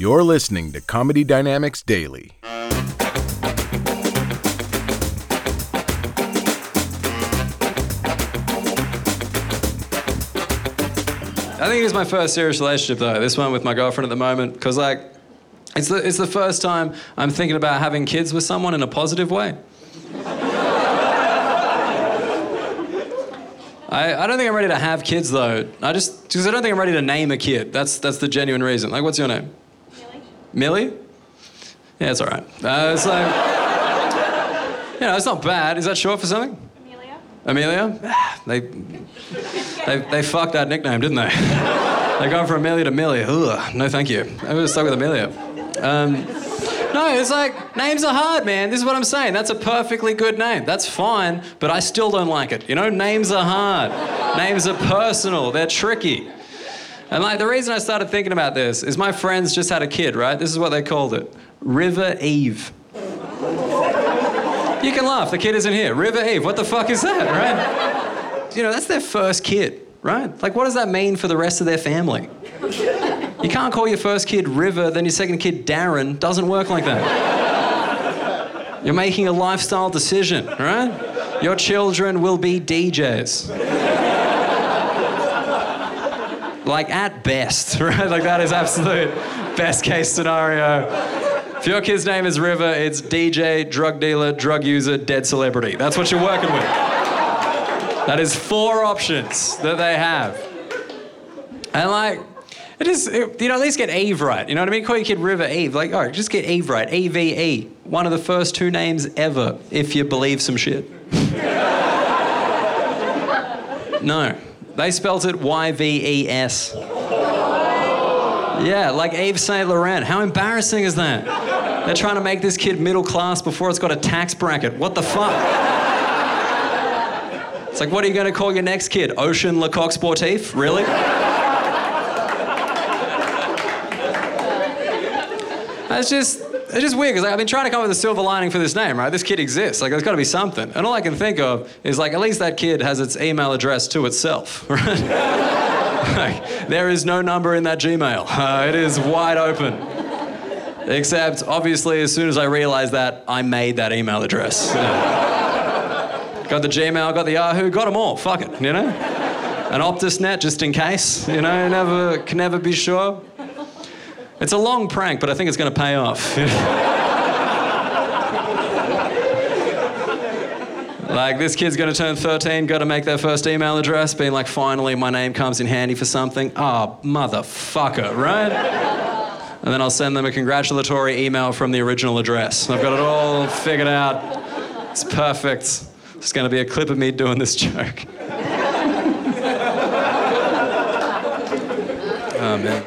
You're listening to Comedy Dynamics Daily. I think it's my first serious relationship though. This one with my girlfriend at the moment, because like, it's the it's the first time I'm thinking about having kids with someone in a positive way. I, I don't think I'm ready to have kids though. I just because I don't think I'm ready to name a kid. That's that's the genuine reason. Like, what's your name? Millie. Yeah, it's all right. Uh, it's like, you know, it's not bad. Is that short for something? Amelia? Amelia? They, they, they fucked that nickname, didn't they? they gone from Amelia to Millie. Ugh, no thank you. I would have stuck with Amelia. Um, no, it's like, names are hard, man. This is what I'm saying. That's a perfectly good name. That's fine, but I still don't like it. You know, names are hard. names are personal, they're tricky. And like, the reason I started thinking about this is my friends just had a kid, right? This is what they called it River Eve. You can laugh. The kid isn't here. River Eve. What the fuck is that, right? You know, that's their first kid, right? Like, what does that mean for the rest of their family? You can't call your first kid River, then your second kid Darren. Doesn't work like that. You're making a lifestyle decision, right? Your children will be DJs. Like, at best, right? Like, that is absolute best case scenario. If your kid's name is River, it's DJ, drug dealer, drug user, dead celebrity. That's what you're working with. That is four options that they have. And like, it is, it, you know, at least get Eve right. You know what I mean? Call your kid River Eve. Like, all right, just get Eve right. E V E. One of the first two names ever, if you believe some shit. no, they spelt it Y V E S. Yeah, like Yves Saint Laurent. How embarrassing is that? They're trying to make this kid middle class before it's got a tax bracket. What the fuck? It's like, what are you going to call your next kid? Ocean Le Coq Sportif? Really? That's just, it's just weird because I've been trying to come up with a silver lining for this name, right? This kid exists. Like, there's got to be something. And all I can think of is like, at least that kid has its email address to itself, right? like, there is no number in that Gmail. Uh, it is wide open. Except, obviously, as soon as I realized that, I made that email address. got the Gmail, got the Yahoo, got them all. Fuck it, you know? An Optus net just in case, you know, never can never be sure. It's a long prank, but I think it's going to pay off. like, this kid's going to turn 13, got to make their first email address, being like, finally, my name comes in handy for something. Oh, motherfucker, right? And then I'll send them a congratulatory email from the original address. I've got it all figured out. It's perfect. It's going to be a clip of me doing this joke. oh, man.